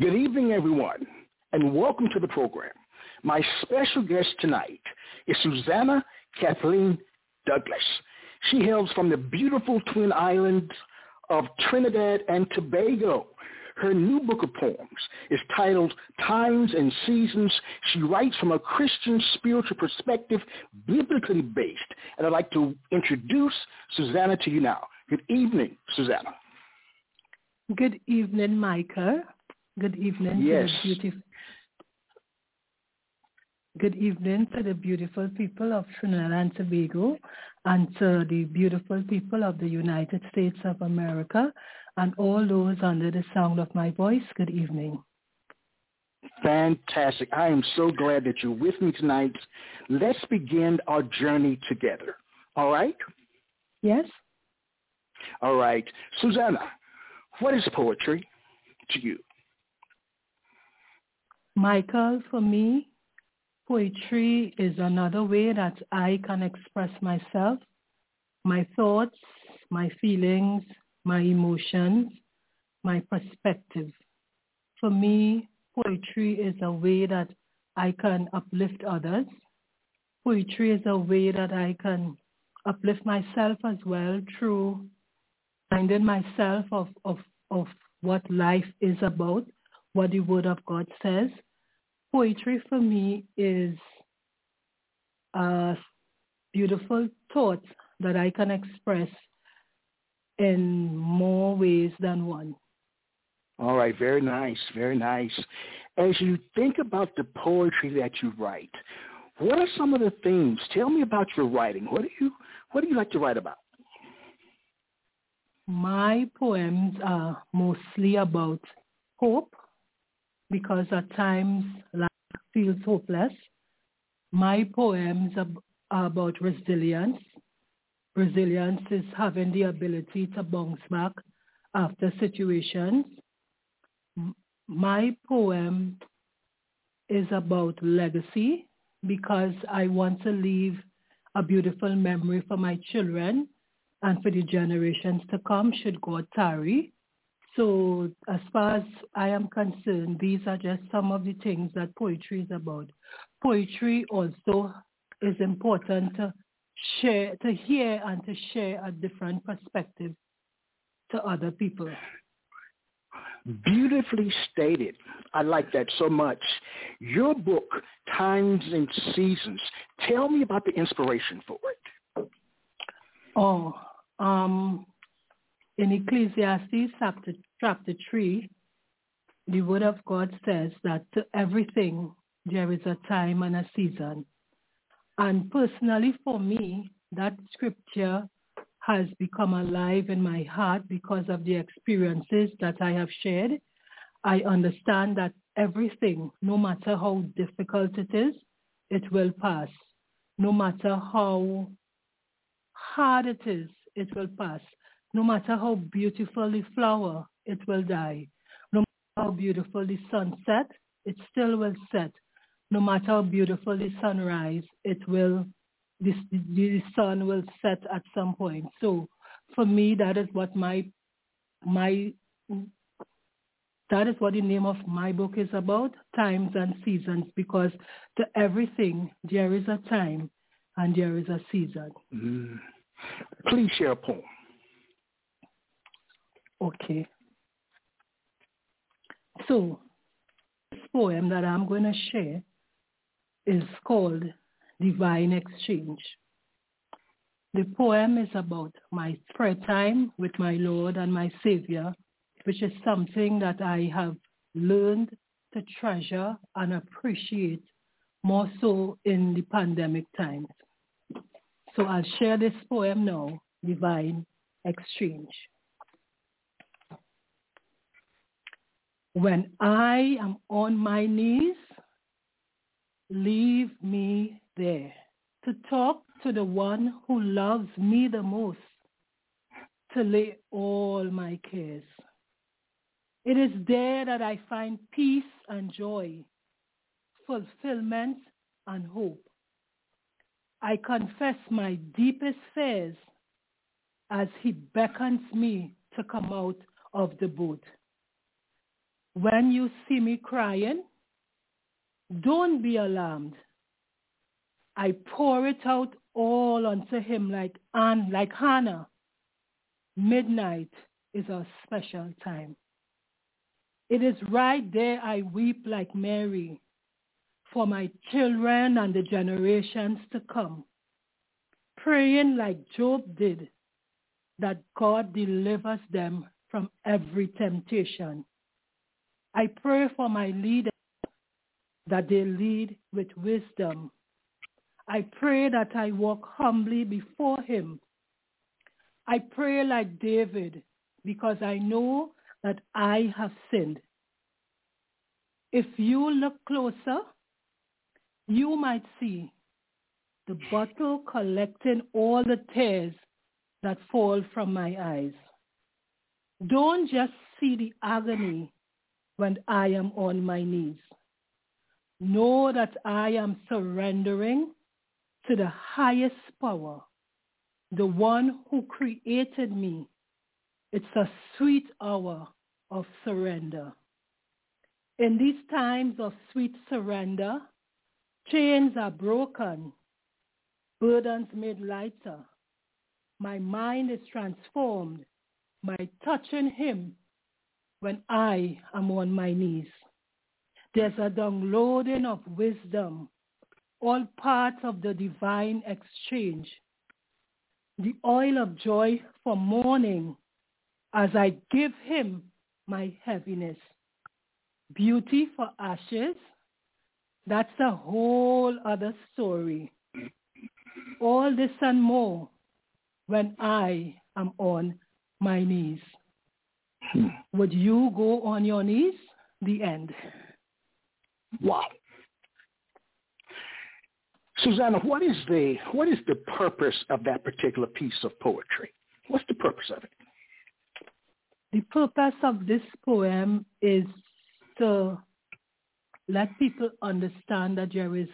Good evening, everyone, and welcome to the program. My special guest tonight is Susannah Kathleen Douglas. She hails from the beautiful Twin Islands of Trinidad and Tobago. Her new book of poems is titled Times and Seasons. She writes from a Christian spiritual perspective, biblically based. And I'd like to introduce Susannah to you now. Good evening, Susannah. Good evening, Micah. Good evening yes. to the beautiful Good evening to the beautiful people of Trinidad and Tobago and to the beautiful people of the United States of America and all those under the sound of my voice. Good evening. Fantastic. I am so glad that you're with me tonight. Let's begin our journey together. All right? Yes. All right. Susannah, what is poetry to you? Michael, for me, Poetry is another way that I can express myself, my thoughts, my feelings, my emotions, my perspective. For me, poetry is a way that I can uplift others. Poetry is a way that I can uplift myself as well through finding myself of, of, of what life is about, what the Word of God says, poetry for me is a beautiful thought that I can express in more ways than one. All right, very nice, very nice. As you think about the poetry that you write, what are some of the themes? Tell me about your writing. What do you what do you like to write about? My poems are mostly about hope, because at times life feels hopeless. My poems are about resilience. Resilience is having the ability to bounce back after situations. My poem is about legacy because I want to leave a beautiful memory for my children and for the generations to come should God tarry. So as far as I am concerned, these are just some of the things that poetry is about. Poetry also is important to share, to hear and to share a different perspective to other people. Beautifully stated. I like that so much. Your book, Times and Seasons, tell me about the inspiration for it. Oh, um, in Ecclesiastes chapter, chapter 3, the word of God says that to everything there is a time and a season. And personally for me, that scripture has become alive in my heart because of the experiences that I have shared. I understand that everything, no matter how difficult it is, it will pass. No matter how hard it is, it will pass. No matter how beautiful the flower, it will die. No matter how beautiful the sun set, it still will set. No matter how beautiful the sunrise, it will, the, the sun will set at some point. So for me, that is what my, my, that is what the name of my book is about, times and seasons, because to everything there is a time and there is a season. Mm. Please share a poem. Okay. So this poem that I'm going to share is called Divine Exchange. The poem is about my prayer time with my Lord and my Savior, which is something that I have learned to treasure and appreciate more so in the pandemic times. So I'll share this poem now, Divine Exchange. When I am on my knees, leave me there to talk to the one who loves me the most, to lay all my cares. It is there that I find peace and joy, fulfillment and hope. I confess my deepest fears as he beckons me to come out of the boat. When you see me crying, don't be alarmed. I pour it out all unto him like Anne, like Hannah. Midnight is a special time. It is right there I weep like Mary for my children and the generations to come, praying like Job did that God delivers them from every temptation. I pray for my leaders that they lead with wisdom. I pray that I walk humbly before him. I pray like David because I know that I have sinned. If you look closer, you might see the bottle collecting all the tears that fall from my eyes. Don't just see the agony when I am on my knees. Know that I am surrendering to the highest power, the one who created me. It's a sweet hour of surrender. In these times of sweet surrender, chains are broken, burdens made lighter. My mind is transformed by touching him when I am on my knees. There's a downloading of wisdom, all parts of the divine exchange. The oil of joy for mourning as I give him my heaviness. Beauty for ashes, that's a whole other story. All this and more when I am on my knees. Hmm. Would you go on your knees? The end. Wow. Susannah, what is the what is the purpose of that particular piece of poetry? What's the purpose of it? The purpose of this poem is to let people understand that there is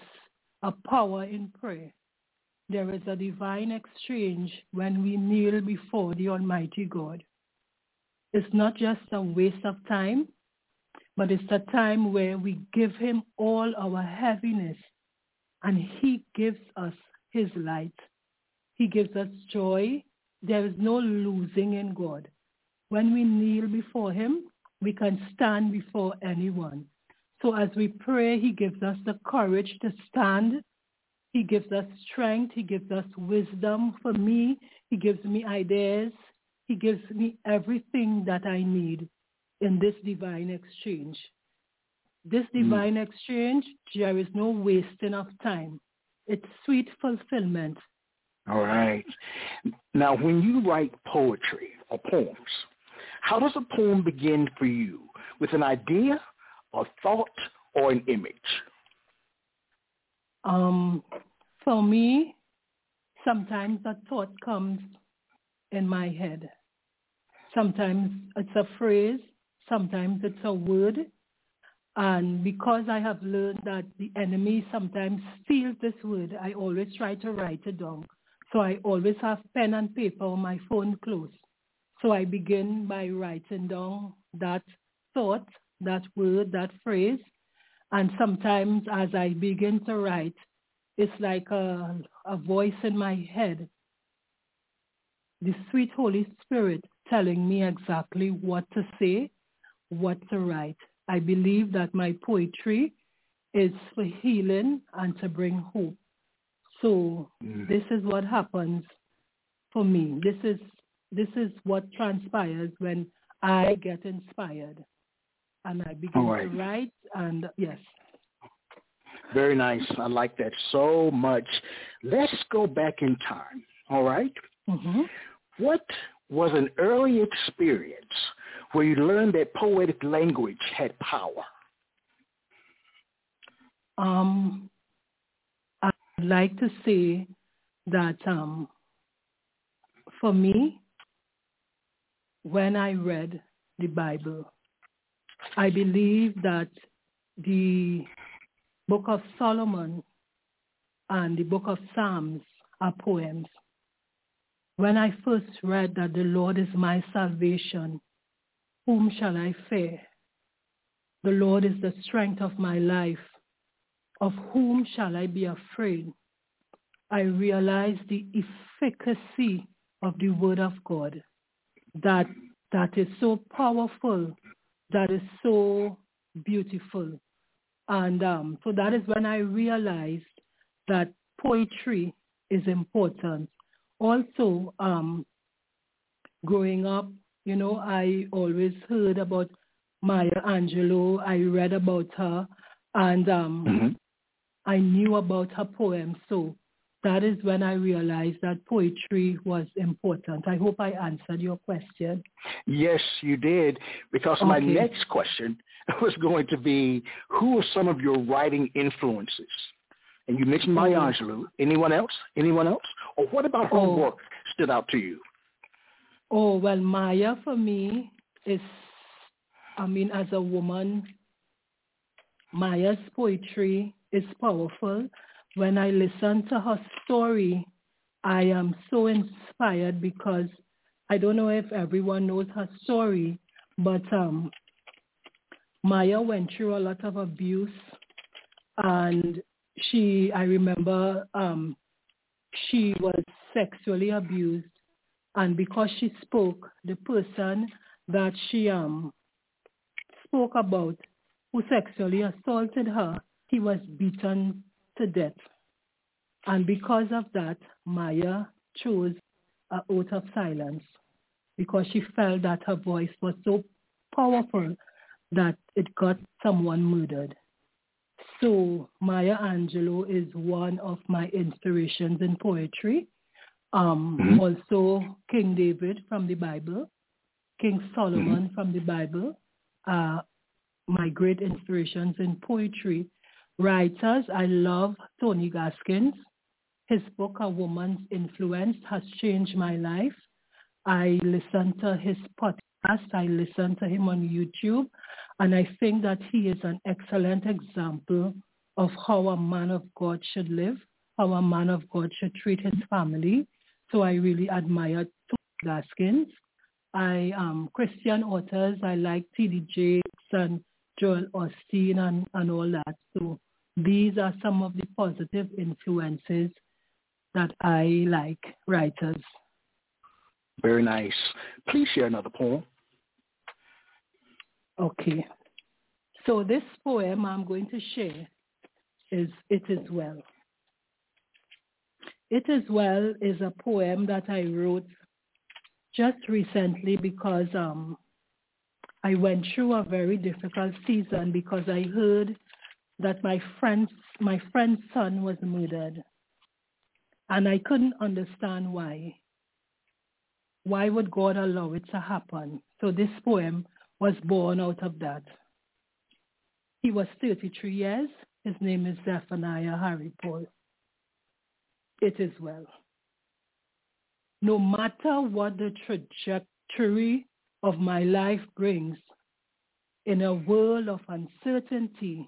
a power in prayer. There is a divine exchange when we kneel before the Almighty God. It's not just a waste of time, but it's a time where we give him all our heaviness and he gives us his light. He gives us joy. There is no losing in God. When we kneel before him, we can stand before anyone. So as we pray, he gives us the courage to stand. He gives us strength. He gives us wisdom. For me, he gives me ideas. He gives me everything that I need in this divine exchange. This mm. divine mm. exchange, there is no wasting of time. It's sweet fulfillment. All right. Now, when you write poetry or poems, how does a poem begin for you? With an idea, a thought, or an image? Um, for me, sometimes a thought comes in my head. Sometimes it's a phrase, sometimes it's a word. And because I have learned that the enemy sometimes steals this word, I always try to write it down. So I always have pen and paper on my phone close. So I begin by writing down that thought, that word, that phrase. And sometimes as I begin to write, it's like a, a voice in my head. The sweet Holy Spirit telling me exactly what to say, what to write. I believe that my poetry is for healing and to bring hope. So mm. this is what happens for me. This is this is what transpires when I get inspired and I begin right. to write and yes. Very nice. I like that so much. Let's go back in time. All right? mm-hmm. What was an early experience where you learned that poetic language had power? Um, I'd like to say that um, for me, when I read the Bible, I believe that the book of Solomon and the book of Psalms are poems. When I first read that the Lord is my salvation, whom shall I fear? The Lord is the strength of my life. Of whom shall I be afraid? I realized the efficacy of the word of God, that that is so powerful, that is so beautiful. And um, so that is when I realized that poetry is important. Also, um, growing up, you know, I always heard about Maya Angelou. I read about her, and um, mm-hmm. I knew about her poems. So that is when I realized that poetry was important. I hope I answered your question. Yes, you did, because okay. my next question was going to be, who are some of your writing influences? And you mentioned Maya oh. Angelou. Anyone else? Anyone else? Or what about her oh. work stood out to you? Oh, well, Maya for me is, I mean, as a woman, Maya's poetry is powerful. When I listen to her story, I am so inspired because I don't know if everyone knows her story, but um, Maya went through a lot of abuse and she, I remember um, she was sexually abused and because she spoke, the person that she um, spoke about who sexually assaulted her, he was beaten to death. And because of that, Maya chose a oath of silence because she felt that her voice was so powerful that it got someone murdered. So Maya Angelou is one of my inspirations in poetry. Um, mm-hmm. Also King David from the Bible, King Solomon mm-hmm. from the Bible, uh, my great inspirations in poetry. Writers, I love Tony Gaskins. His book, A Woman's Influence, has changed my life. I listen to his podcast. I listen to him on YouTube. And I think that he is an excellent example of how a man of God should live, how a man of God should treat his family. So I really admire Tony Gaskins. I um Christian authors. I like T.D. Jakes and Joel Osteen and, and all that. So these are some of the positive influences that I like writers. Very nice. Please share another poem. Okay. So this poem I'm going to share is It Is Well. It Is Well is a poem that I wrote just recently because um, I went through a very difficult season because I heard that my friend's, my friend's son was murdered. And I couldn't understand why. Why would God allow it to happen? So this poem was born out of that. He was 33 years. His name is Zephaniah Harry Paul. It is well. No matter what the trajectory of my life brings, in a world of uncertainty,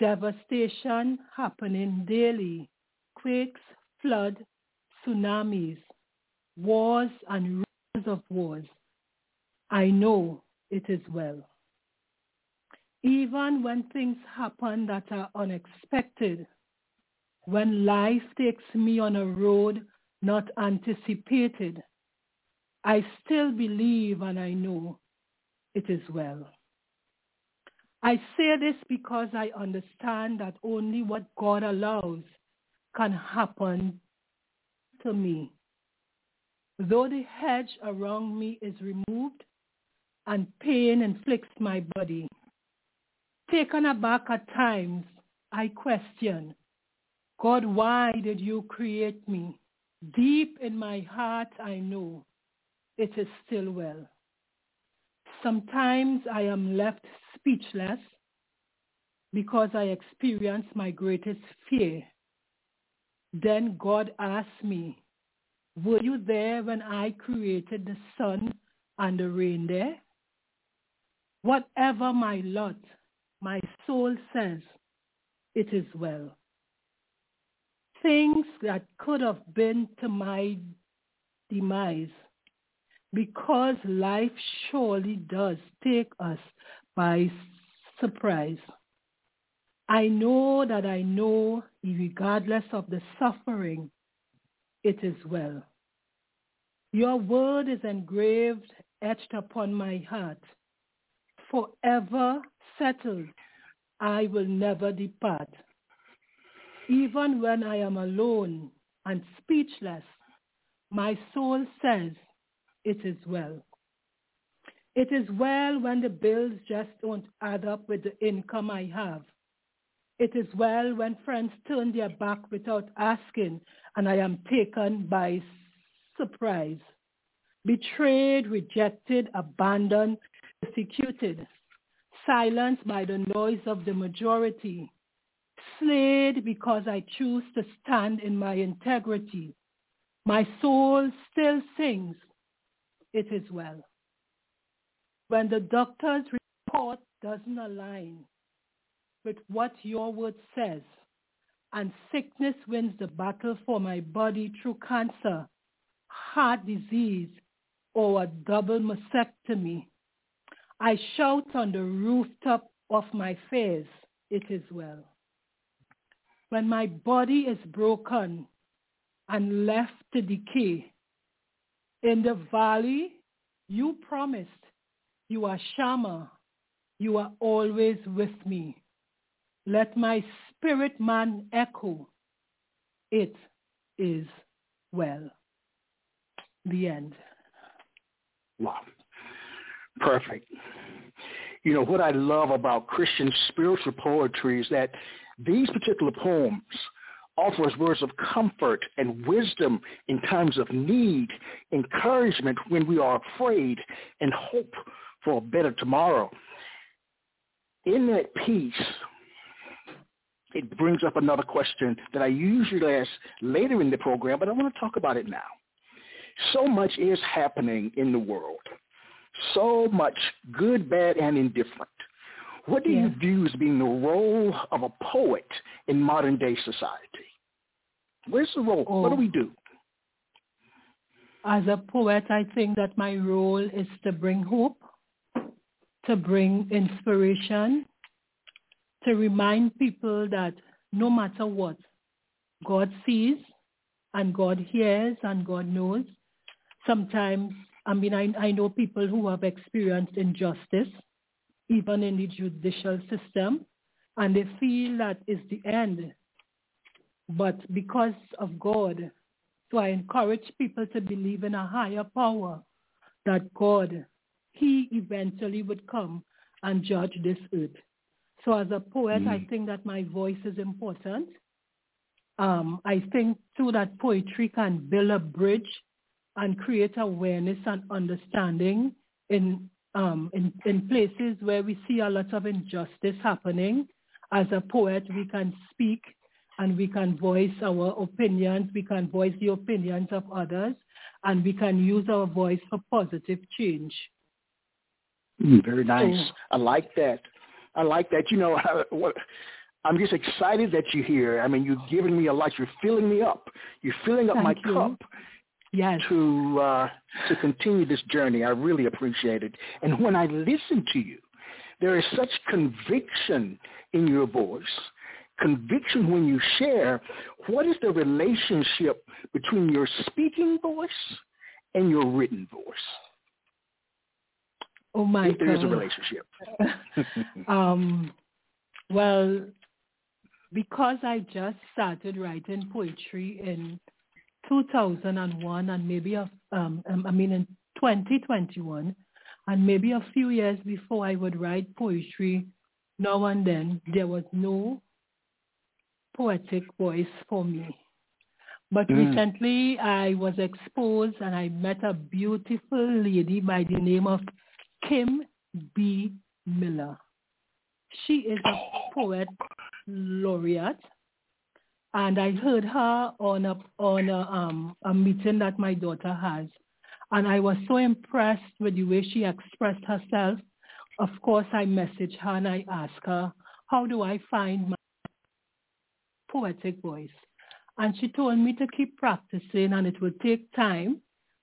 devastation happening daily, quakes, flood, tsunamis, wars and rumors of wars. I know it is well. Even when things happen that are unexpected, when life takes me on a road not anticipated, I still believe and I know it is well. I say this because I understand that only what God allows can happen to me. Though the hedge around me is removed and pain inflicts my body, taken aback at times, I question, God, why did you create me? Deep in my heart, I know it is still well. Sometimes I am left speechless because I experience my greatest fear. Then God asked me, were you there when I created the sun and the rain there? Whatever my lot, my soul says, it is well. Things that could have been to my demise, because life surely does take us by surprise. I know that I know, regardless of the suffering, it is well. Your word is engraved, etched upon my heart, forever settled. I will never depart. Even when I am alone and speechless, my soul says, it is well. It is well when the bills just don't add up with the income I have. It is well when friends turn their back without asking and I am taken by surprise. Betrayed, rejected, abandoned, persecuted, silenced by the noise of the majority, slayed because I choose to stand in my integrity. My soul still sings, it is well. When the doctor's report doesn't align with what your word says, and sickness wins the battle for my body through cancer, heart disease, or a double mastectomy. I shout on the rooftop of my fears, it is well. When my body is broken and left to decay, in the valley, you promised you are Shammah. You are always with me. Let my spirit man echo, it is well. The end. Wow. Perfect. You know, what I love about Christian spiritual poetry is that these particular poems offer us words of comfort and wisdom in times of need, encouragement when we are afraid, and hope for a better tomorrow. In that piece, it brings up another question that I usually ask later in the program, but I want to talk about it now. So much is happening in the world. So much good, bad, and indifferent. What do yeah. you view as being the role of a poet in modern day society? Where's the role? Oh. What do oh. we do? As a poet, I think that my role is to bring hope, to bring inspiration, to remind people that no matter what, God sees and God hears and God knows. Sometimes, I mean, I, I know people who have experienced injustice, even in the judicial system, and they feel that is the end. But because of God, so I encourage people to believe in a higher power, that God, he eventually would come and judge this earth. So as a poet, mm. I think that my voice is important. Um, I think too that poetry can build a bridge and create awareness and understanding in, um, in, in places where we see a lot of injustice happening. As a poet, we can speak and we can voice our opinions. We can voice the opinions of others, and we can use our voice for positive change. Mm, very nice. So, I like that. I like that. You know, I'm just excited that you're here. I mean, you're giving me a lot. You're filling me up. You're filling up my you. cup. Yes. To uh, to continue this journey, I really appreciate it. And when I listen to you, there is such conviction in your voice. Conviction when you share. What is the relationship between your speaking voice and your written voice? Oh my if there is a relationship. um, well, because I just started writing poetry in 2001 and maybe, a, um, um, I mean in 2021, and maybe a few years before I would write poetry, now and then there was no poetic voice for me. But mm. recently I was exposed and I met a beautiful lady by the name of Kim B. Miller. She is a poet laureate, and I heard her on a on a, um, a meeting that my daughter has, and I was so impressed with the way she expressed herself. Of course, I messaged her and I asked her, "How do I find my poetic voice?" And she told me to keep practicing, and it would take time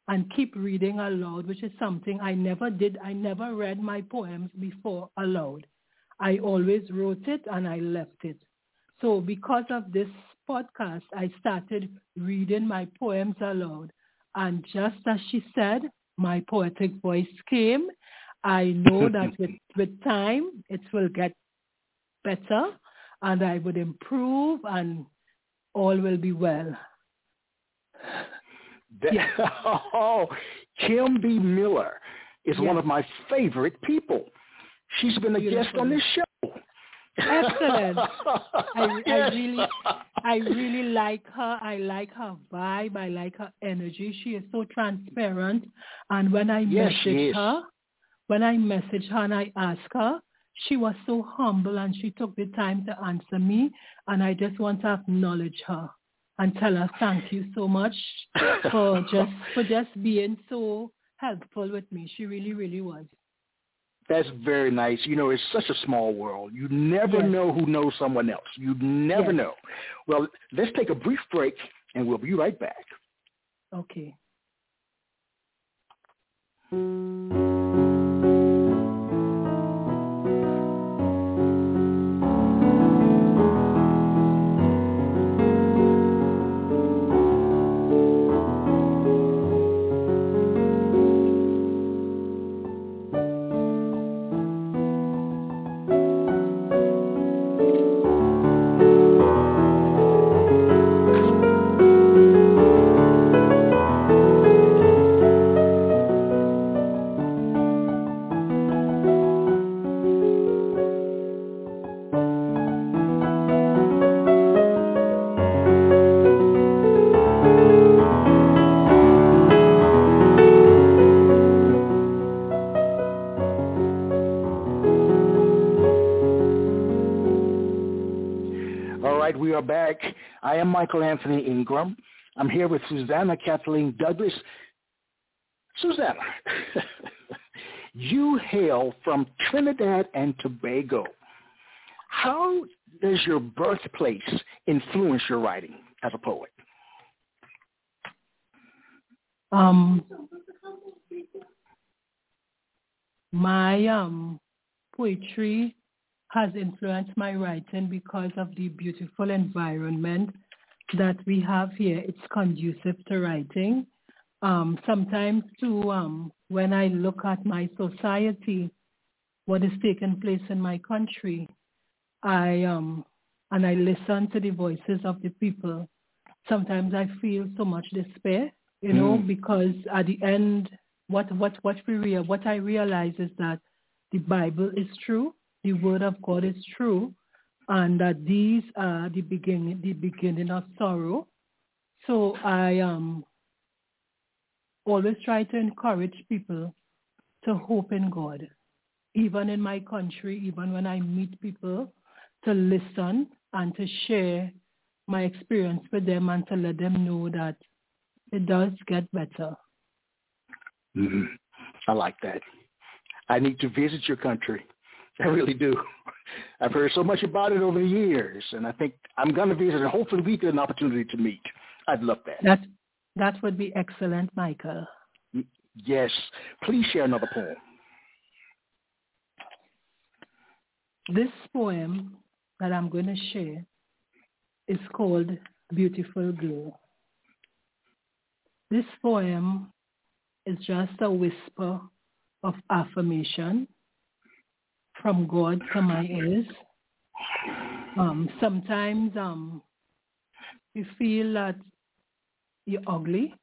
and keep reading aloud, which is something I never did. I never read my poems before aloud. I always wrote it and I left it. So because of this podcast, I started reading my poems aloud. And just as she said, my poetic voice came. I know that with, with time, it will get better and I would improve and all will be well. That, oh, Kim B. Miller is yes. one of my favorite people. She's been a Beautiful. guest on this show. Excellent. I, yes. I really, I really like her. I like her vibe. I like her energy. She is so transparent. And when I yes, message her, when I message her and I ask her, she was so humble and she took the time to answer me. And I just want to acknowledge her and tell her thank you so much for just for just being so helpful with me. She really, really was. That's very nice. You know, it's such a small world. You never yes. know who knows someone else. You never yes. know. Well, let's take a brief break and we'll be right back. Okay. Michael Anthony Ingram. I'm here with Susannah Kathleen Douglas. Susannah, you hail from Trinidad and Tobago. How does your birthplace influence your writing as a poet? Um, my um, poetry has influenced my writing because of the beautiful environment that we have here. It's conducive to writing. Um, sometimes too, um, when I look at my society, what is taking place in my country, I um, and I listen to the voices of the people. Sometimes I feel so much despair, you know, mm. because at the end, what what what we real, what I realize is that the Bible is true, the word of God is true, and that these are the beginning, the beginning of sorrow. So I um, always try to encourage people to hope in God, even in my country, even when I meet people, to listen and to share my experience with them and to let them know that it does get better. Mm-hmm. I like that. I need to visit your country. I really do. I've heard so much about it over the years, and I think I'm going to visit, and hopefully we get an opportunity to meet. I'd love that. That that would be excellent, Michael. Yes. Please share another poem. This poem that I'm going to share is called Beautiful Girl. This poem is just a whisper of affirmation from God to my ears. Um, sometimes um, you feel that you're ugly.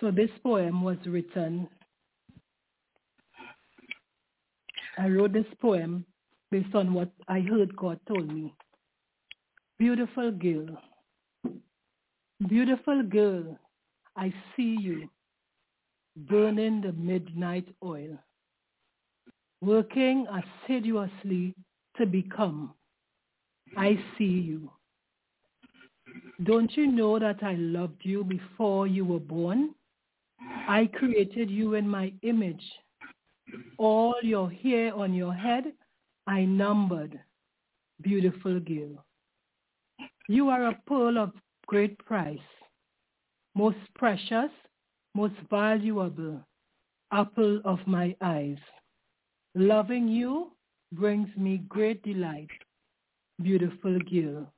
So this poem was written. I wrote this poem based on what I heard God told me. Beautiful girl, beautiful girl, I see you burning the midnight oil working assiduously to become. I see you. Don't you know that I loved you before you were born? I created you in my image. All your hair on your head I numbered. Beautiful girl. You are a pearl of great price, most precious, most valuable, apple of my eyes. Loving you brings me great delight, beautiful girl.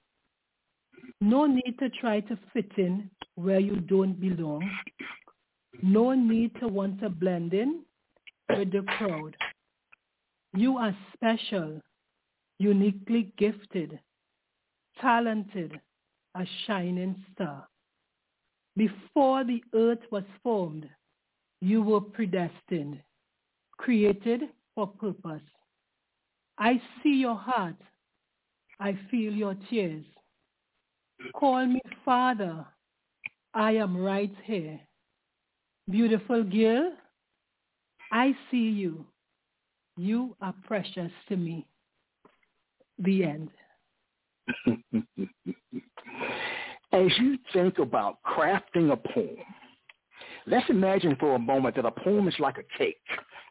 No need to try to fit in where you don't belong. No need to want to blend in with the crowd. You are special, uniquely gifted, talented, a shining star. Before the earth was formed, you were predestined, created for purpose. I see your heart. I feel your tears. Call me Father. I am right here. Beautiful girl, I see you. You are precious to me. The end. As you think about crafting a poem, let's imagine for a moment that a poem is like a cake,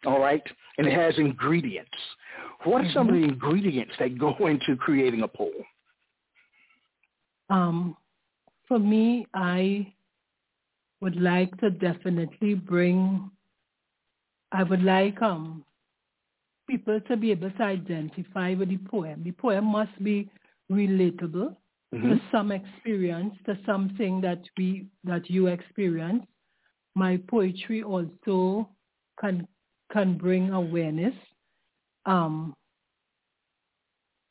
all right? And it has ingredients. What are some of the mm-hmm. ingredients that go into creating a poem? Um, for me, I would like to definitely bring, I would like um, people to be able to identify with the poem. The poem must be relatable mm-hmm. to some experience, to something that we that you experience. My poetry also can can bring awareness. Um,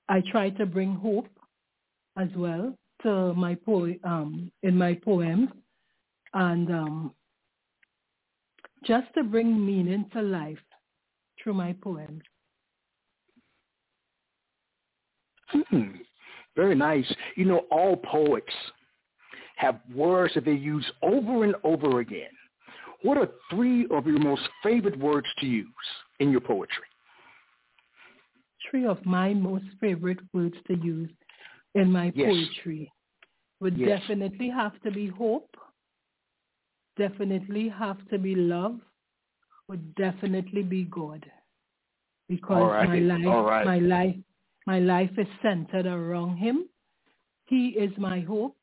I try to bring hope as well to my po- um, in my poems, and um, just to bring meaning to life through my poems. Hmm. Very nice. You know, all poets have words that they use over and over again. What are three of your most favorite words to use in your poetry? Three of my most favorite words to use in my yes. poetry would yes. definitely have to be hope, definitely have to be love, would definitely be God. Because right. my life, right. my life my life is centered around him. He is my hope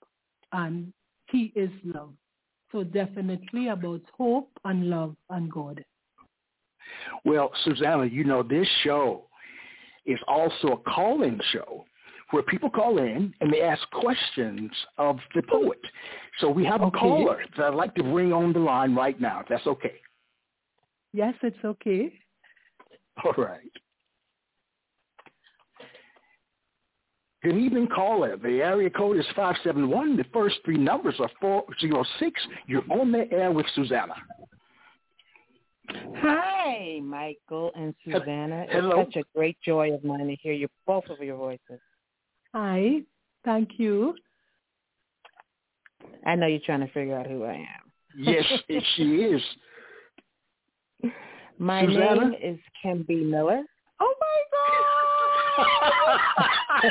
and he is love. So definitely about hope and love and God. Well, Susannah, you know, this show is also a call-in show where people call in and they ask questions of the poet. So we have a caller that I'd like to bring on the line right now, if that's okay. Yes, it's okay. All right. Good call it. The area code is 571. The first three numbers are 406. You're on the air with Susannah. Hi, Michael and Susannah. Hello. It's such a great joy of mine to hear you, both of your voices. Hi. Thank you. I know you're trying to figure out who I am. Yes, she is. My Susannah? name is Kim B. Miller. Oh my God!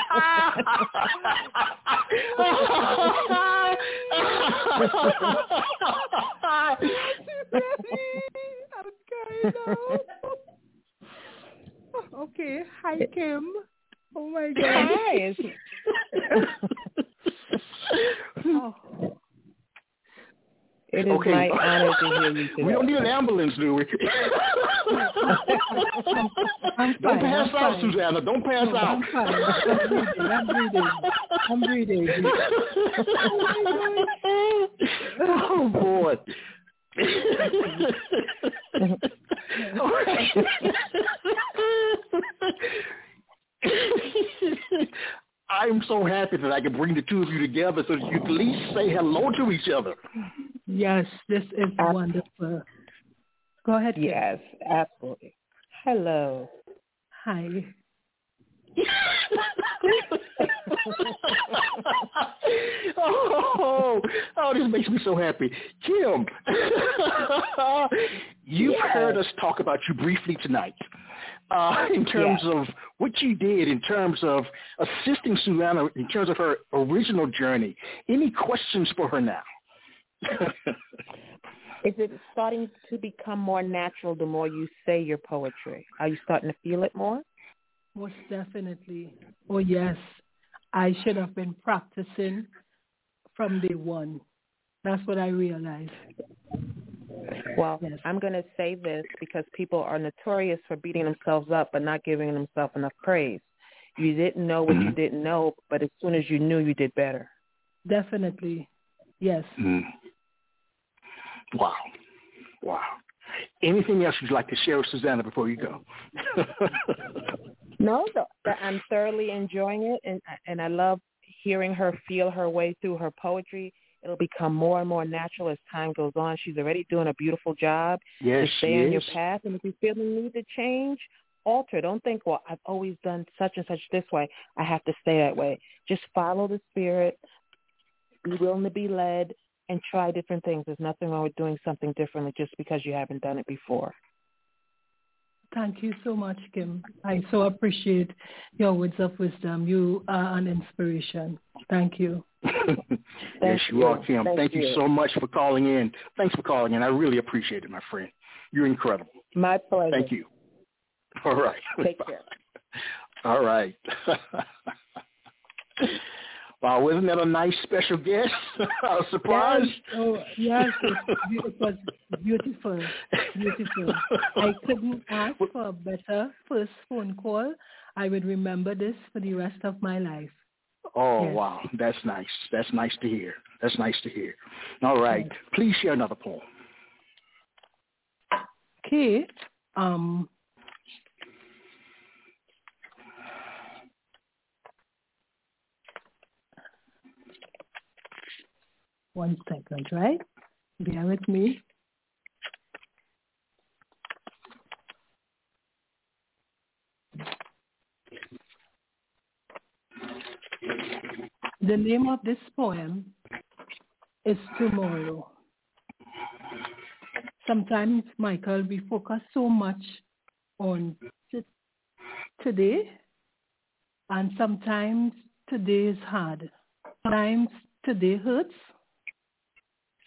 okay. Hi, Kim. Oh my God. Hi. oh. It is okay. my honor to hear you today. We don't need an ambulance, do we? I'm don't pass I'm out, fine. Susannah. Don't pass no, out. I'm fine. I'm breathing. I'm breathing. I'm breathing. oh boy. I'm so happy that I can bring the two of you together so that you at least say hello to each other. Yes, this is wonderful. Go ahead. Yes, absolutely. Hello. Hi. oh, oh, this makes me so happy. Kim, you've yes. heard us talk about you briefly tonight. Uh, in terms yes. of what you did, in terms of assisting Susannah, in terms of her original journey. Any questions for her now? Is it starting to become more natural the more you say your poetry? Are you starting to feel it more? Most definitely. Oh, yes. I should have been practicing from day one. That's what I realized. Well, yes. I'm going to say this because people are notorious for beating themselves up but not giving themselves enough praise. You didn't know what you didn't know, but as soon as you knew, you did better. Definitely. Yes. Mm. Wow. Wow. Anything else you'd like to share with Susannah before you go? no, I'm thoroughly enjoying it, and and I love hearing her feel her way through her poetry. It'll become more and more natural as time goes on. She's already doing a beautiful job. Yes, to stay on your path, and if you feel the need to change, alter. Don't think, well, I've always done such and such this way. I have to stay that way. Just follow the spirit. Be willing to be led and try different things. There's nothing wrong with doing something differently just because you haven't done it before. Thank you so much, Kim. I so appreciate your words of wisdom. You are an inspiration. Thank you. yes, you, you. are, Kim. Thank, Thank you. you. so much for calling in. Thanks for calling in. I really appreciate it, my friend. You're incredible. My pleasure. Thank you. All right. Take care. All right. Wow, wasn't that a nice special guest? a surprise? Yes. Oh, yes, it was beautiful, beautiful. I couldn't ask for a better first phone call. I would remember this for the rest of my life. Oh, yes. wow. That's nice. That's nice to hear. That's nice to hear. All right. Yes. Please share another poem. Okay. Um, One second, right? Bear with me. The name of this poem is Tomorrow. Sometimes, Michael, we focus so much on t- today, and sometimes today is hard. Sometimes today hurts,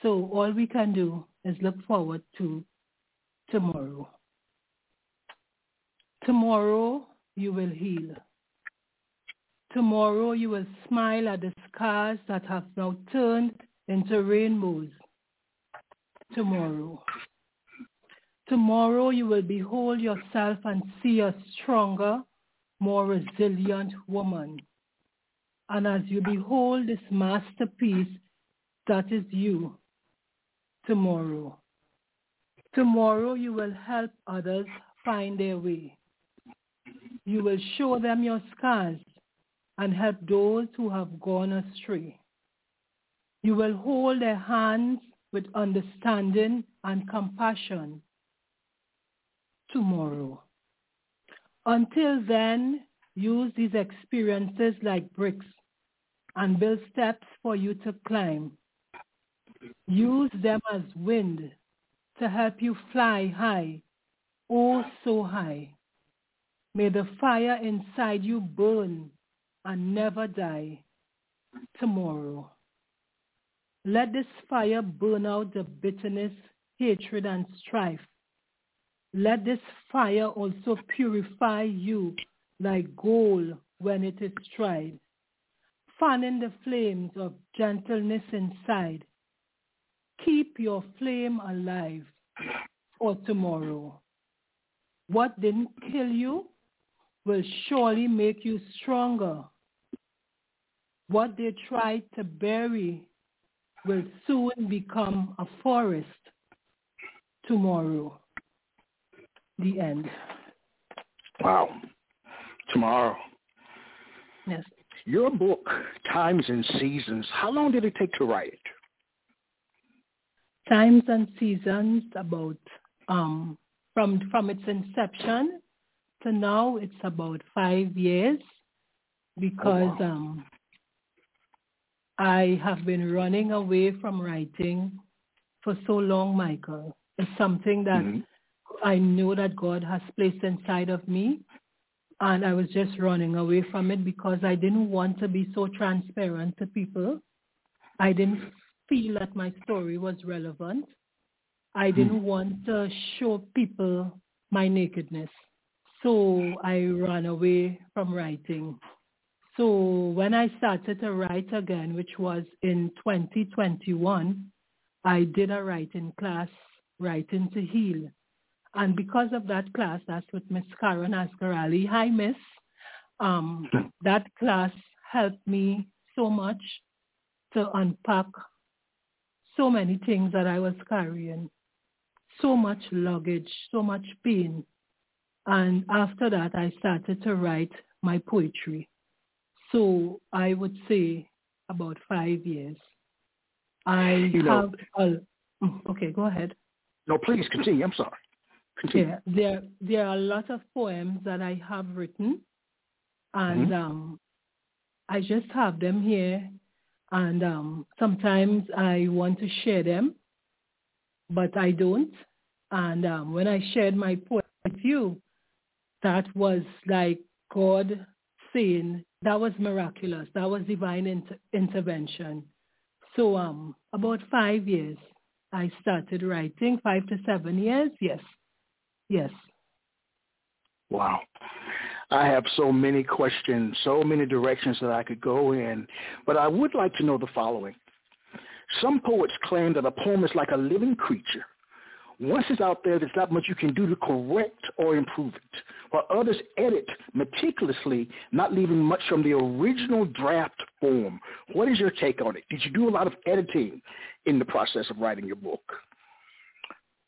so all we can do is look forward to tomorrow. Tomorrow you will heal. Tomorrow you will smile at the scars that have now turned into rainbows. Tomorrow. Tomorrow you will behold yourself and see a stronger, more resilient woman. And as you behold this masterpiece that is you, tomorrow. Tomorrow you will help others find their way. You will show them your scars and help those who have gone astray. You will hold their hands with understanding and compassion tomorrow. Until then, use these experiences like bricks and build steps for you to climb. Use them as wind to help you fly high, oh so high. May the fire inside you burn and never die tomorrow. Let this fire burn out the bitterness, hatred, and strife. Let this fire also purify you like gold when it is tried, fanning the flames of gentleness inside. Keep your flame alive for tomorrow. What didn't kill you will surely make you stronger. What they tried to bury will soon become a forest tomorrow. The end. Wow. Tomorrow. Yes. Your book, Times and Seasons, how long did it take to write it? Times and Seasons, about um, from from its inception to now, it's about five years. because oh, wow. um, I have been running away from writing for so long, Michael. It's something that Mhm. I know that God has placed inside of me. And I was just running away from it because I didn't want to be so transparent to people. I didn't feel that my story was relevant. I didn't want to show people my nakedness. So I ran away from writing. So when I started to write again, which was in 2021, I did a writing class, Writing to Heal. And because of that class, that's with Miss Karen Ascarali. Hi, Miss. Um, that class helped me so much to unpack so many things that I was carrying, so much luggage, so much pain. And after that, I started to write my poetry. So I would say about five years. I You know- have, a, mm, okay, go ahead. No, please continue. I'm sorry. Continue. Yeah, there there are a lot of poems that I have written, and Mhm. um, I just have them here, and um, sometimes I want to share them, but I don't. And um, when I shared my poem with you, that was like God saying that was miraculous. That was divine inter- intervention. So um, about five years, I started writing. Five to seven years, yes. Yes. Wow. I have so many questions, so many directions that I could go in, but I would like to know the following. Some poets claim that a poem is like a living creature. Once it's out there, there's not much you can do to correct or improve it, while others edit meticulously, not leaving much from the original draft form. What is your take on it? Did you do a lot of editing in the process of writing your book?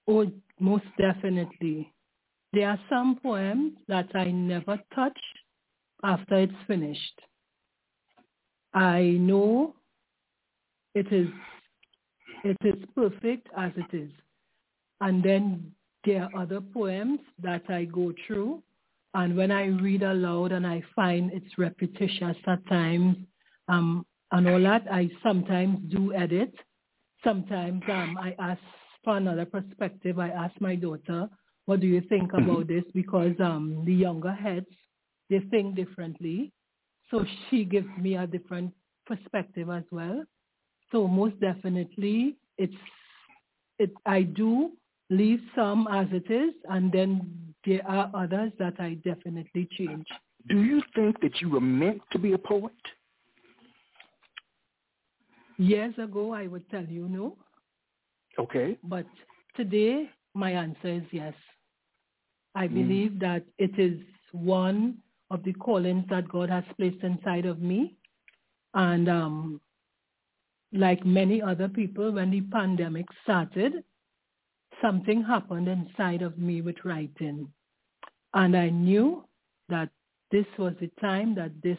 Oh, most definitely. There are some poems that I never touch after it's finished. I know it is it is perfect as it is. And then there are other poems that I go through and when I read aloud and I find it's repetitious at times um, and all that, I sometimes do edit. Sometimes um, I ask for another perspective. I ask my daughter, what do you think about this? Because um, the younger heads, they think differently. So she gives me a different perspective as well. So most definitely, it's it. I do leave some as it is, and then there are others that I definitely change. Do you think that you were meant to be a poet? Years ago, I would tell you no, Okay. but today my answer is yes. I Mm. believe that it is one of the callings that God has placed inside of me. And um, like many other people, when the pandemic started, something happened inside of me with writing. And I knew that this was the time that this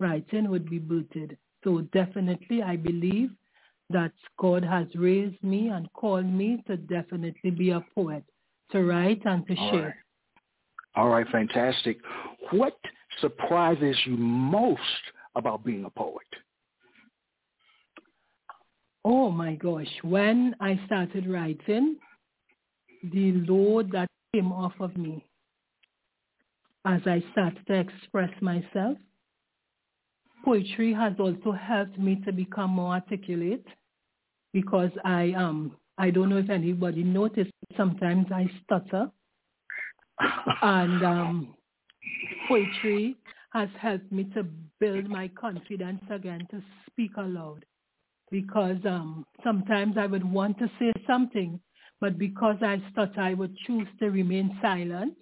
writing would be booted. So definitely I believe that God has raised me and called me to definitely be a poet, to write and to All share. right. All right, fantastic. What surprises you most about being a poet? Oh my gosh, when I started writing, the load that came off of me as I started to express myself, poetry has also helped me to become more articulate because I um I don't know if anybody noticed sometimes I stutter and um poetry has helped me to build my confidence again to speak aloud because um, sometimes I would want to say something, but because I stutter, I would choose to remain silent.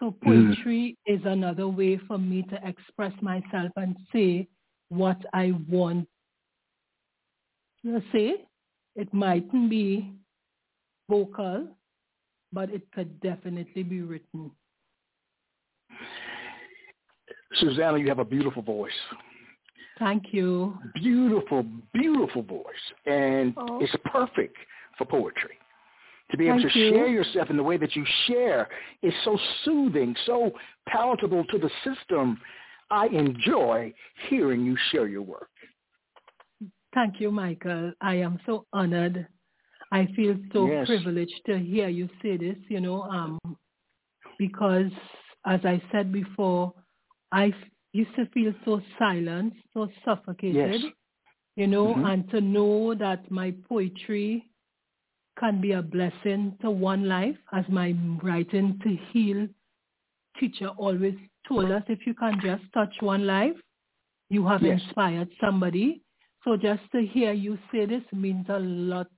So poetry is another way for me to express myself and say what I want to say. It mightn't be vocal, but it could definitely be written. Susannah, you have a beautiful voice. Thank you. Beautiful, beautiful voice. And Oh. it's perfect for poetry. To be able Thank to you. share yourself in the way that you share is so soothing, so palatable to the system. I enjoy hearing you share your work. Thank you, Michael. I am so honored. I feel so Yes. privileged to hear you say this, you know, um, because as I said before, I used to feel so silent, so suffocated, Yes. you know, Mhm. and to know that my poetry can be a blessing to one life, as my writing to heal teacher always told us, if you can just touch one life, you have Yes. inspired somebody. So just to hear you say this means a lot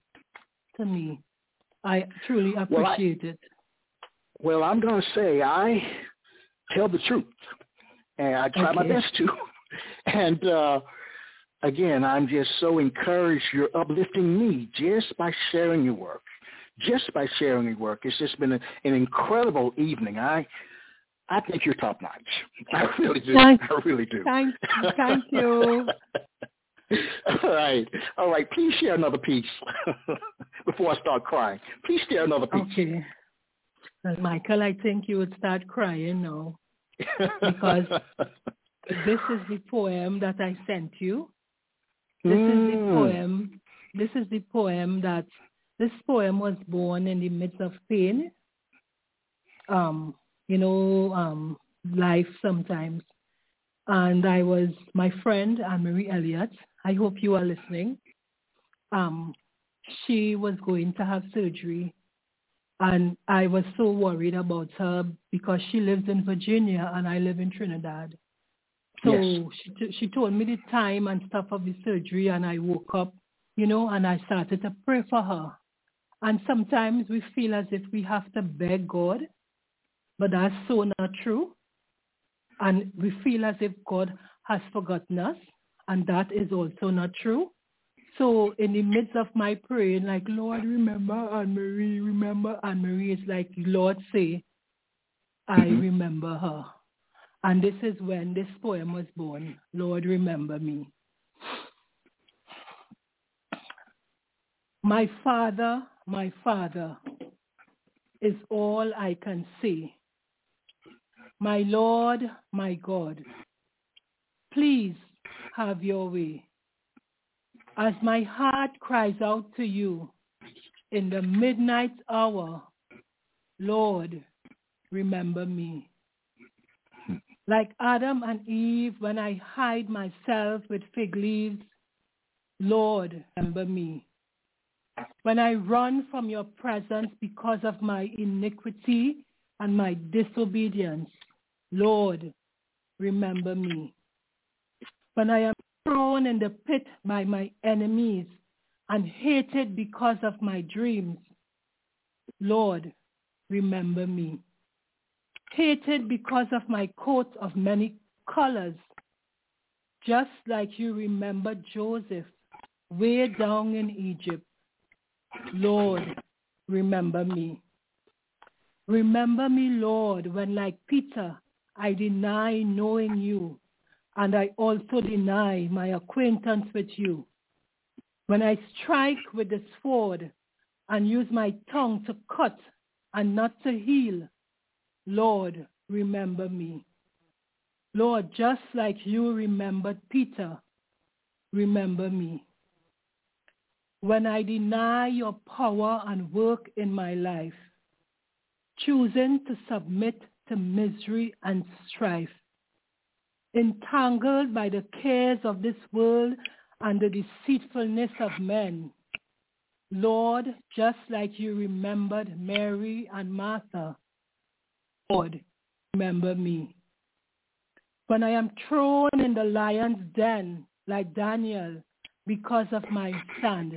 to me. I truly Well, I- appreciate it. Well, I'm going to say I tell the truth, and I try my best to. And uh, again, I'm just so encouraged. You're uplifting me just by sharing your work. Just by sharing your work, it's just been a, an incredible evening. I I think you're top notch. I really do. Thank- I really do. thank- thank you. All right, all right. Please share another piece before I start crying. Please share another piece. Okay. Well, Michael, I think you would start crying now. Because This is the poem that I sent you. This is the Mm. poem. This is the poem that this poem was born in the midst of pain. Um, you know, um, life sometimes. And I was my friend Anne Marie Elliott. I hope you are listening. Um, she was going to have surgery, and I was so worried about her because she lives in Virginia and I live in Trinidad. So Yes. she t- she told me the time and stuff of the surgery, and I woke up, you know, and I started to pray for her. And sometimes we feel as if we have to beg God, but that's so not true. And we feel as if God has forgotten us, and that is also not true. So in the midst of my praying, like, Lord, remember Anne Marie, remember Anne Marie, it's like, Lord, say, I Mhm. remember her. And this is when this poem was born. Lord, remember me. My father, my father is all I can say. My Lord, my God, please have your way. As my heart cries out to you in the midnight hour, Lord, remember me. Like Adam and Eve, when I hide myself with fig leaves, Lord, remember me. When I run from your presence because of my iniquity and my disobedience, Lord, remember me. When I am thrown in the pit by my enemies and hated because of my dreams, Lord, remember me. Hated because of my coat of many colors, just like you remember Joseph way down in Egypt. Lord, remember me. Remember me, Lord, when like Peter, I deny knowing you, and I also deny my acquaintance with you. When I strike with the sword and use my tongue to cut and not to heal, Lord, remember me. Lord, just like you remembered Peter, remember me. When I deny your power and work in my life, choosing to submit to misery and strife, entangled by the cares of this world and the deceitfulness of men, Lord, just like you remembered Mary and Martha, Lord, remember me. When I am thrown in the lion's den like Daniel because of my stand,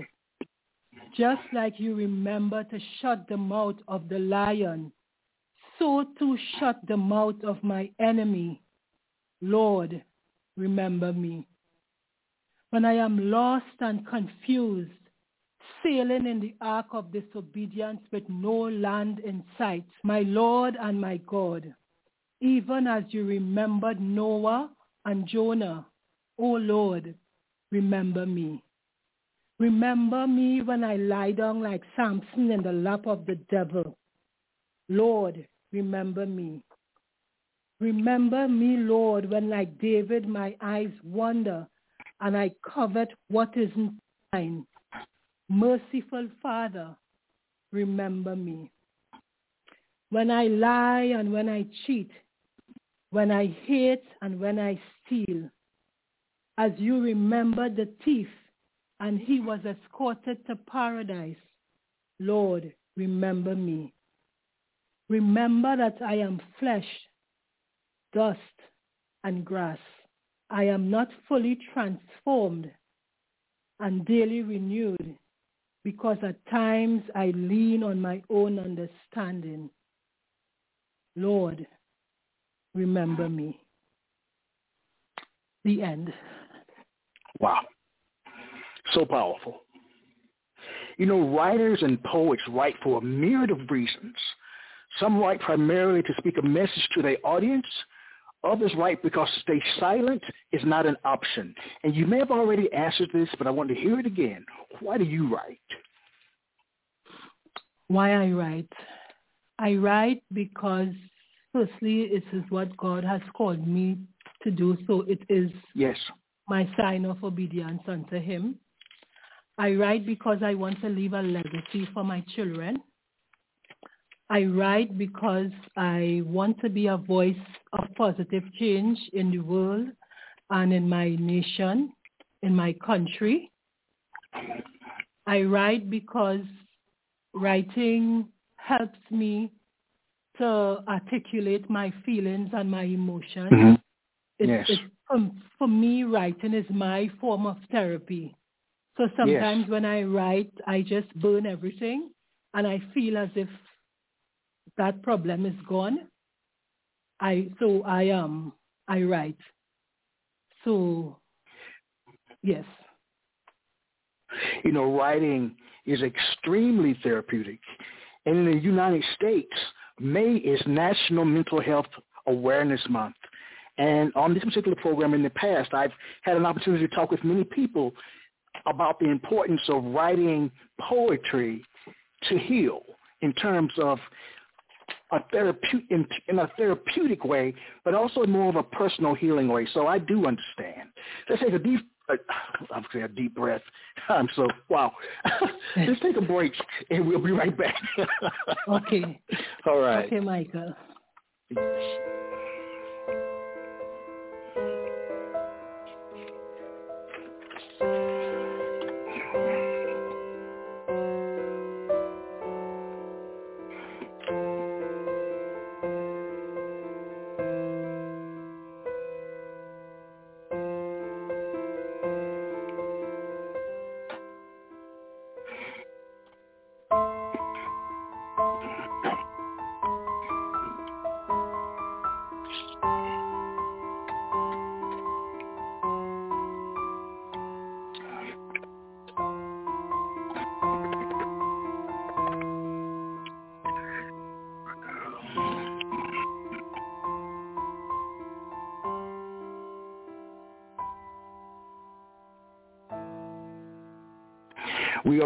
just like you remember to shut the mouth of the lion, so to shut the mouth of my enemy. Lord, remember me. When I am lost and confused, sailing in the ark of disobedience with no land in sight, my Lord and my God, even as you remembered Noah and Jonah, O Lord, remember me. Remember me when I lie down like Samson in the lap of the devil. Lord, remember me. Remember me, Lord, when like David my eyes wander and I covet what isn't mine. Merciful Father, remember me. When I lie and when I cheat, when I hate and when I steal, as you remember the thief and he was escorted to paradise, Lord, remember me. Remember that I am flesh, dust, and grass. I am not fully transformed and daily renewed because at times I lean on my own understanding. Lord, remember me. The end. Wow. So powerful. You know, writers and poets write for a myriad of reasons. Some write primarily to speak a message to their audience. Others write because to stay silent is not an option. And you may have already answered this, but I want to hear it again. Why do you write? Why I write? I write because firstly, it is what God has called me to do. So it is yes. my sign of obedience unto him. I write because I want to leave a legacy for my children. I write because I want to be a voice of positive change in the world and in my nation, in my country. I write because writing helps me to articulate my feelings and my emotions. Mm-hmm. It, yes. It, for, for me, writing is my form of therapy. So sometimes yes. when I write, I just burn everything and I feel as if that problem is gone. I so I um I write. So yes. You know, writing is extremely therapeutic. And in the United States, May is National Mental Health Awareness Month. And on this particular program in the past, I've had an opportunity to talk with many people about the importance of writing poetry to heal in terms of a therapeutic in, in, a therapeutic way, but also more of a personal healing way. So I do understand. Let's take a deep, uh, I'm say a deep breath. I'm so wow. Let's take a break, and we'll be right back. okay. All right. Okay, Michael.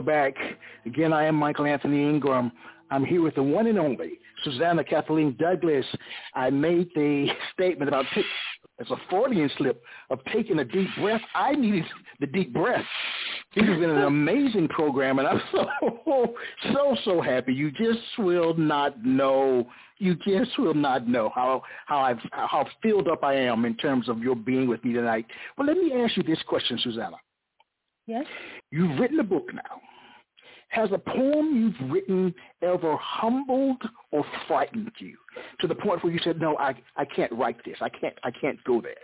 Back. Again, I am Michael Anthony Ingram. I'm here with the one and only Susannah Kathleen Douglas. I made the statement about take, it's a Freudian slip of taking a deep breath. I needed the deep breath. This has been an amazing program, and I'm so, so, so happy. You just will not know. You just will not know how how I've how filled up I am in terms of your being with me tonight. But let me ask you this question, Susannah. Yes. You've written a book now. Has a poem you've written ever humbled or frightened you to the point where you said, "No, I I can't write this. I can't I can't go there."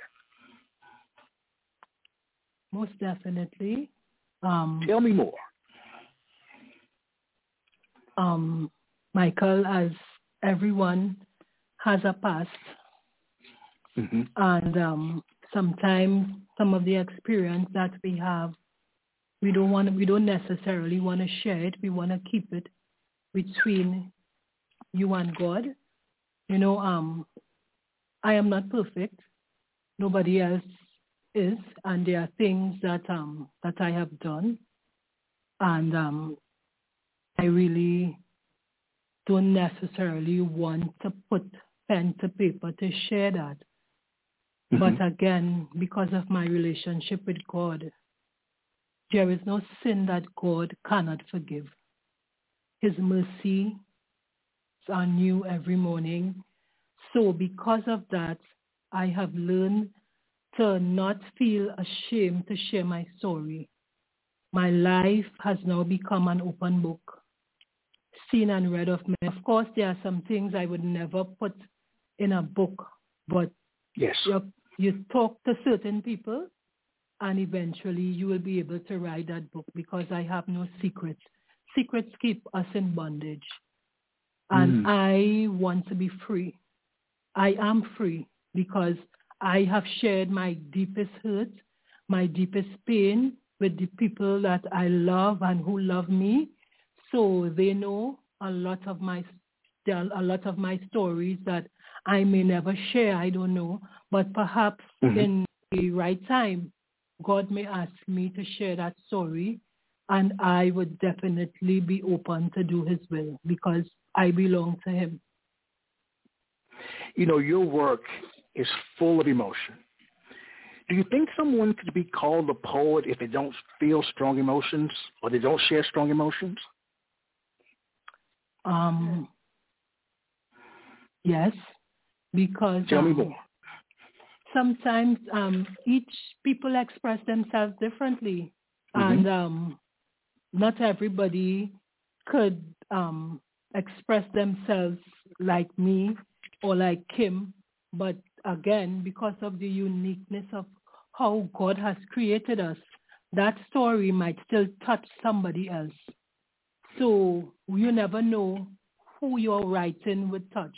Most definitely. Um, Tell me more. Um, Michael, as everyone has a past, mm-hmm. and um, sometimes some of the experience that we have we don't want we don't necessarily want to share it. We want to keep it between you and God. You know, um, I am not perfect. Nobody else is, and there are things that um that I have done, and um, I really don't necessarily want to put pen to paper to share that. Mhm. But again, because of my relationship with God, there is no sin that God cannot forgive. His mercy are new every morning. So because of that, I have learned to not feel ashamed to share my story. My life has now become an open book, seen and read of me. Of course, there are some things I would never put in a book, but yes. you, you talk to certain people and eventually you will be able to write that book because I have no secrets. Secrets keep us in bondage. And Mm. I want to be free. I am free because I have shared my deepest hurt, my deepest pain with the people that I love and who love me. So they know a lot of my a lot of my stories that I may never share. I don't know, but perhaps Mhm. in the right time, God may ask me to share that story, and I would definitely be open to do His will because I belong to Him. You know, your work is full of emotion. Do you think someone could be called a poet if they don't feel strong emotions or they don't share strong emotions? Um, yes, because Tell me um, more. Sometimes um, each people express themselves differently, Mhm. and um, not everybody could um, express themselves like me or like Kim. But again, because of the uniqueness of how God has created us, that story might still touch somebody else. So you never know who your writing will touch.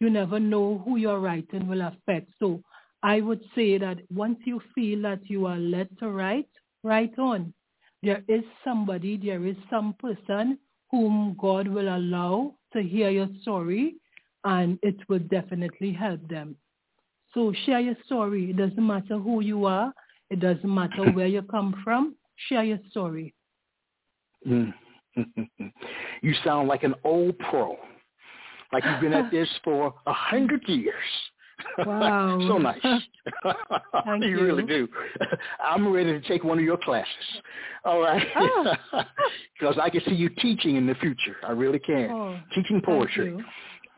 You never know who your writing will affect. So I would say that once you feel that you are led to write, write on. There is somebody, there is some person whom God will allow to hear your story and it will definitely help them. So share your story. It doesn't matter who you are. It doesn't matter where you come from. Share your story. Mm. you sound like an old pro, like you've been at this for a hundred years. Wow. so nice. Thank you, you really do. I'm ready to take one of your classes. All right. Because I can see you teaching in the future. I really can. Oh, teaching poetry.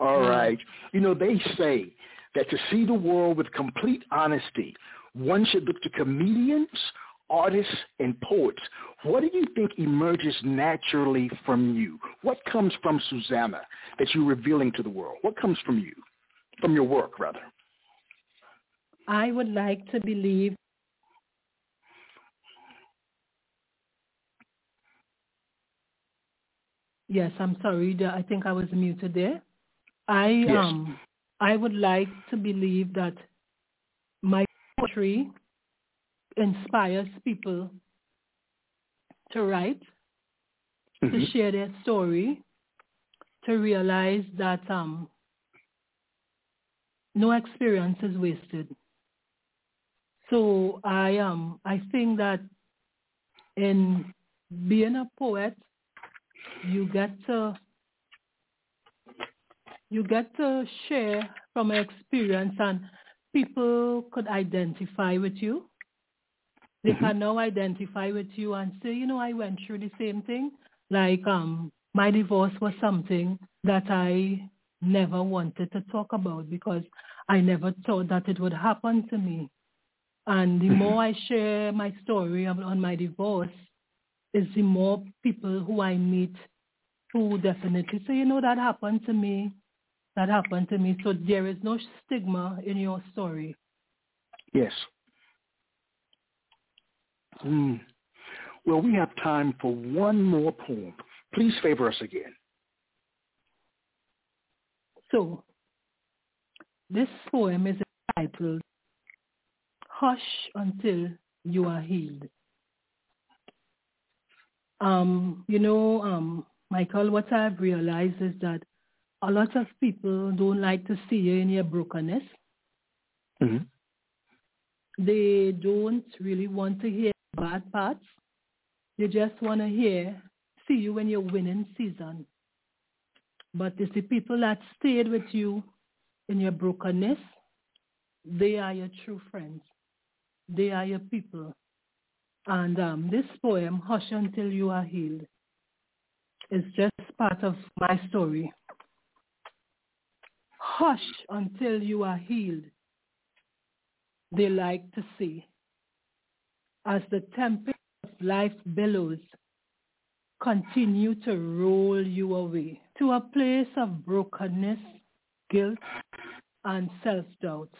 All Mm. right. You know, they say that to see the world with complete honesty, one should look to comedians, artists, and poets. What do you think emerges naturally from you? What comes from Susannah that you're revealing to the world? What comes from you? From your work, rather. I would like to believe Yes, I'm sorry. I think I was muted there. I Yes. um I would like to believe that my poetry inspires people to write, to Mhm. share their story, to realize that um no experience is wasted. So I um I think that in being a poet, you get to you get to share from experience and people could identify with you. They Mhm. can now identify with you and say, you know, I went through the same thing. Like um my divorce was something that I never wanted to talk about because I never thought that it would happen to me. And the Mhm. more I share my story on on my divorce, is the more people who I meet who definitely say, you know, that happened to me. That happened to me. So there is no stigma in your story. Yes. Mm. Well, we have time for one more poem. Please favor us again. So this poem is entitled Hush Until You Are Healed. Um, you know, um, Michael, what I've realized is that a lot of people don't like to see you in your brokenness. Mhm. They don't really want to hear bad parts. They just want to hear, see you when you're winning season. But it's the people that stayed with you in your brokenness, they are your true friends. They are your people. And um, this poem, Hush Until You Are Healed, is just part of my story. Hush until you are healed, they like to say. As the tempest of life billows continue to roll you away to a place of brokenness, guilt, and self-doubt.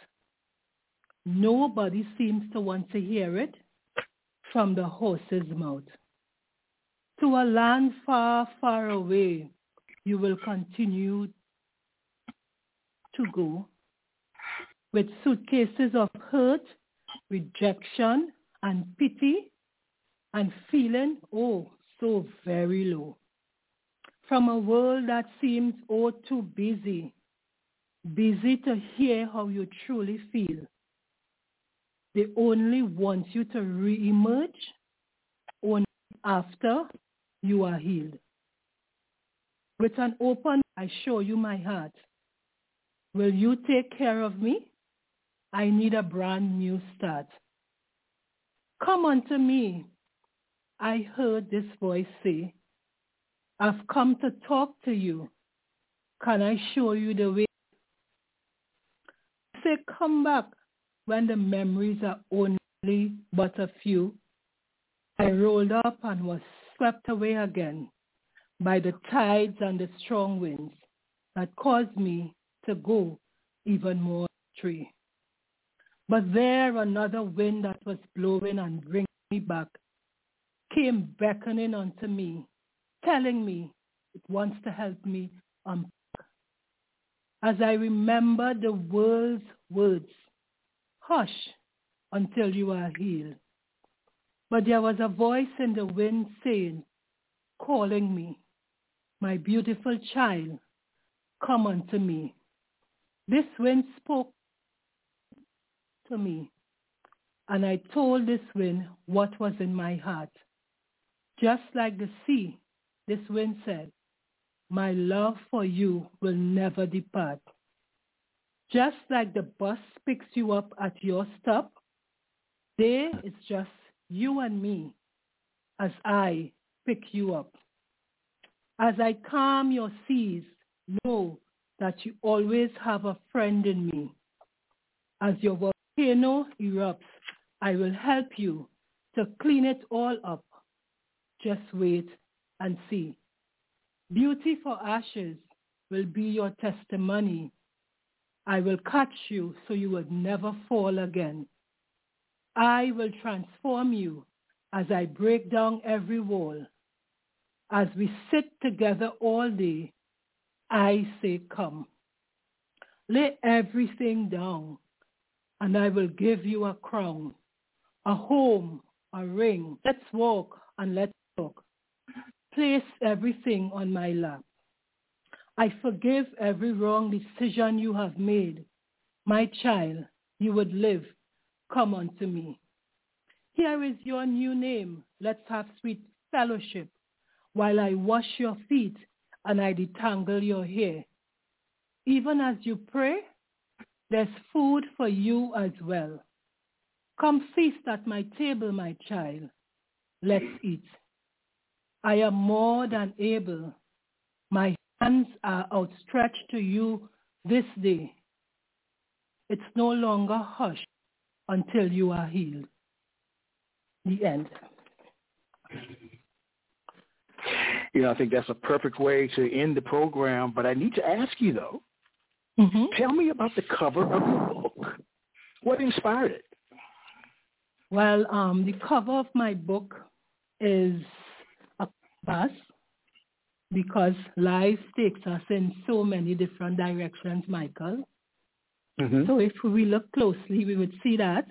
Nobody seems to want to hear it from the horse's mouth. To a land far, far away, you will continue to go with suitcases of hurt, rejection, and pity, and feeling, oh, so very low. From a world that seems oh too busy, busy to hear how you truly feel. They only want you to re-emerge only after you are healed. With an open, I show you my heart. Will you take care of me? I need a brand new start. Come unto me. I heard this voice say, I've come to talk to you. Can I show you the way? Say, come back when the memories are only but a few. I rolled up and was swept away again by the tides and the strong winds that caused me to go even more astray. But there another wind that was blowing and bringing me back came beckoning unto me, telling me it wants to help me unpack. As I remember the world's words, hush until you are healed. But there was a voice in the wind saying, calling me, my beautiful child, come unto me. This wind spoke to me, and I told this wind what was in my heart. Just like the sea, this wind said, my love for you will never depart. Just like the bus picks you up at your stop, there is just you and me as I pick you up. As I calm your seas, know that you always have a friend in me. As your volcano erupts, I will help you to clean it all up. Just wait and see. Beauty for ashes will be your testimony. I will catch you so you would never fall again. I will transform you as I break down every wall. As we sit together all day, I say, come. Lay everything down, and I will give you a crown, a home, a ring. Let's walk and let's talk. Place everything on my lap. I forgive every wrong decision you have made. My child, you would live. Come unto me. Here is your new name. Let's have sweet fellowship while I wash your feet and I detangle your hair. Even as you pray, there's food for you as well. Come feast at my table, my child. Let's eat. I am more than able. My hands are outstretched to you this day. It's no longer hush until you are healed. The end. You know, I think that's a perfect way to end the program. But I need to ask you though, mm-hmm. tell me about the cover of your book. What inspired it? Well, um, the cover of my book is a bus because life takes us in so many different directions, Michael. Mm-hmm. So if we look closely, we would see that.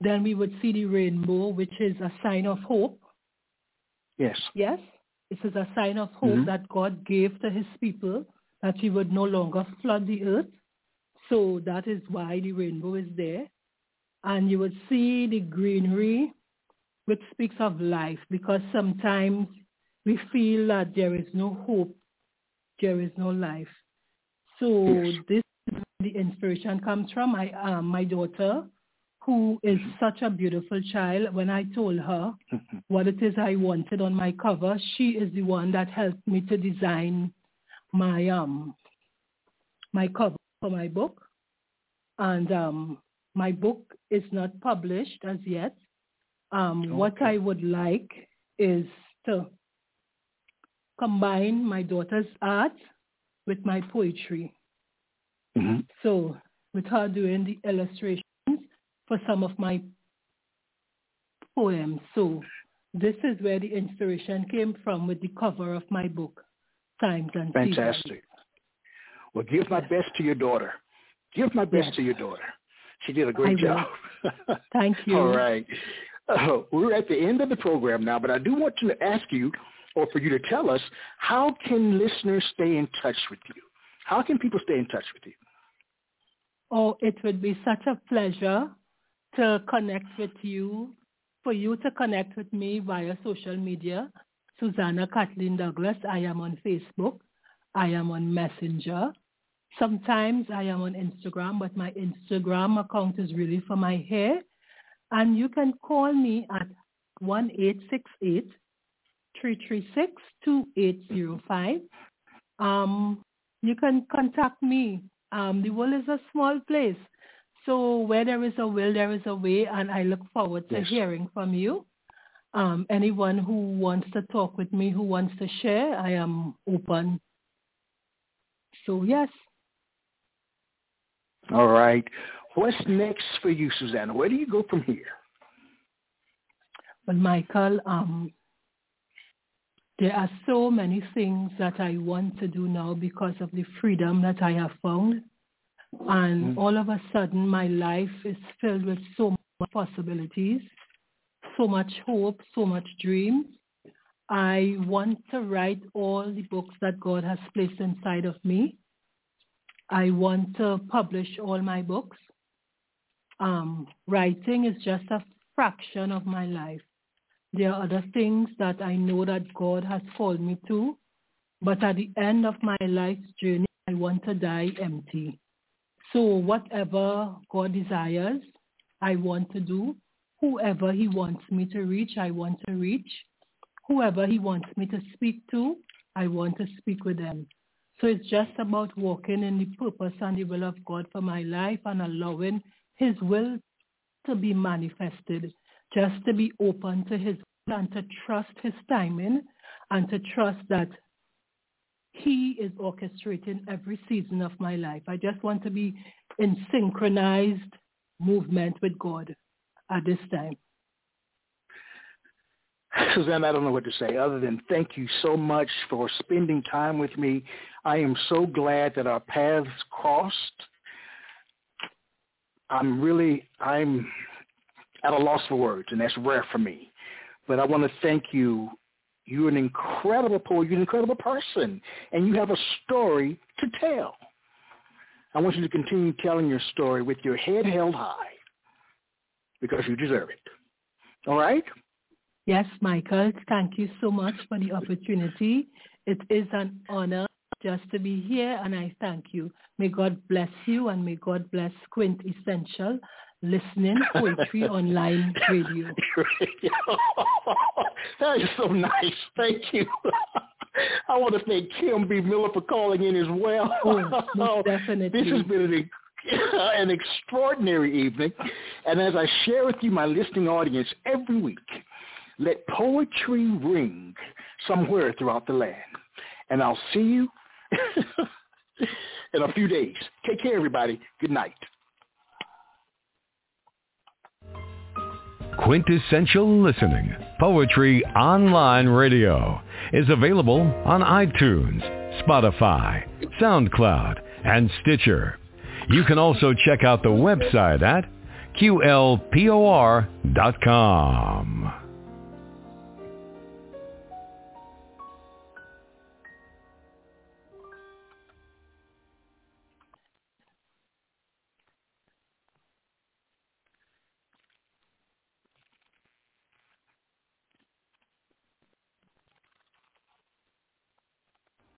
Then we would see the rainbow, which is a sign of hope. Yes. Yes. This is a sign of hope mm-hmm. that God gave to his people that he would no longer flood the earth. So that is why the rainbow is there. And you would see the greenery, which speaks of life, because sometimes we feel that there is no hope, there is no life. So yes. this is the inspiration comes from. I, um, my daughter, who is such a beautiful child, when I told her what it is I wanted on my cover, she is the one that helped me to design my um my cover for my book. And um, my book is not published as yet. Um, okay. What I would like is to combine my daughter's art with my poetry. Mm-hmm. So with her doing the illustrations for some of my poems. So this is where the inspiration came from with the cover of my book, Times and Fantastic. Seasons. Well, give my best to your daughter. Give my best yes. to your daughter. She did a great I job. Thank you. All right. Uh, we're at the end of the program now, but I do want to ask you or for you to tell us how can listeners stay in touch with you? How can people stay in touch with you? Oh, it would be such a pleasure to connect with you, for you to connect with me via social media. Susannah Kathleen Douglas. I am on Facebook. I am on Messenger. Sometimes I am on Instagram, but my Instagram account is really for my hair. And you can call me at 1868 336-2805. Um, you can contact me. Um, the world is a small place. So where there is a will, there is a way, and I look forward to yes. hearing from you. Um, anyone who wants to talk with me, who wants to share, I am open. So yes. All right. What's next for you, Susannah? Where do you go from here? Well, Michael, um, there are so many things that I want to do now because of the freedom that I have found. And mm-hmm. all of a sudden, my life is filled with so much possibilities, so much hope, so much dreams. I want to write all the books that God has placed inside of me. I want to publish all my books. Um, writing is just a fraction of my life. There are other things that I know that God has called me to, but at the end of my life's journey, I want to die empty. So whatever God desires, I want to do. Whoever he wants me to reach, I want to reach. Whoever he wants me to speak to, I want to speak with them. So it's just about walking in the purpose and the will of God for my life and allowing his will to be manifested just to be open to his and to trust his timing and to trust that he is orchestrating every season of my life. I just want to be in synchronized movement with God at this time. Suzanne, I don't know what to say other than thank you so much for spending time with me. I am so glad that our paths crossed. I'm really, I'm at a loss for words, and that's rare for me. But I want to thank you. You're an incredible poet. You're an incredible person, and you have a story to tell. I want you to continue telling your story with your head held high because you deserve it. All right? Yes, Michael. Thank you so much for the opportunity. It is an honor just to be here, and I thank you. May God bless you, and may God bless Quintessential listening poetry online radio. that is so nice. Thank you. I want to thank Kim B. Miller for calling in as well. Oh, definitely. This has been an, an extraordinary evening. And as I share with you, my listening audience, every week, let poetry ring somewhere throughout the land. And I'll see you in a few days. Take care, everybody. Good night. Quintessential Listening, Poetry Online Radio, is available on iTunes, Spotify, SoundCloud, and Stitcher. You can also check out the website at qlpor.com.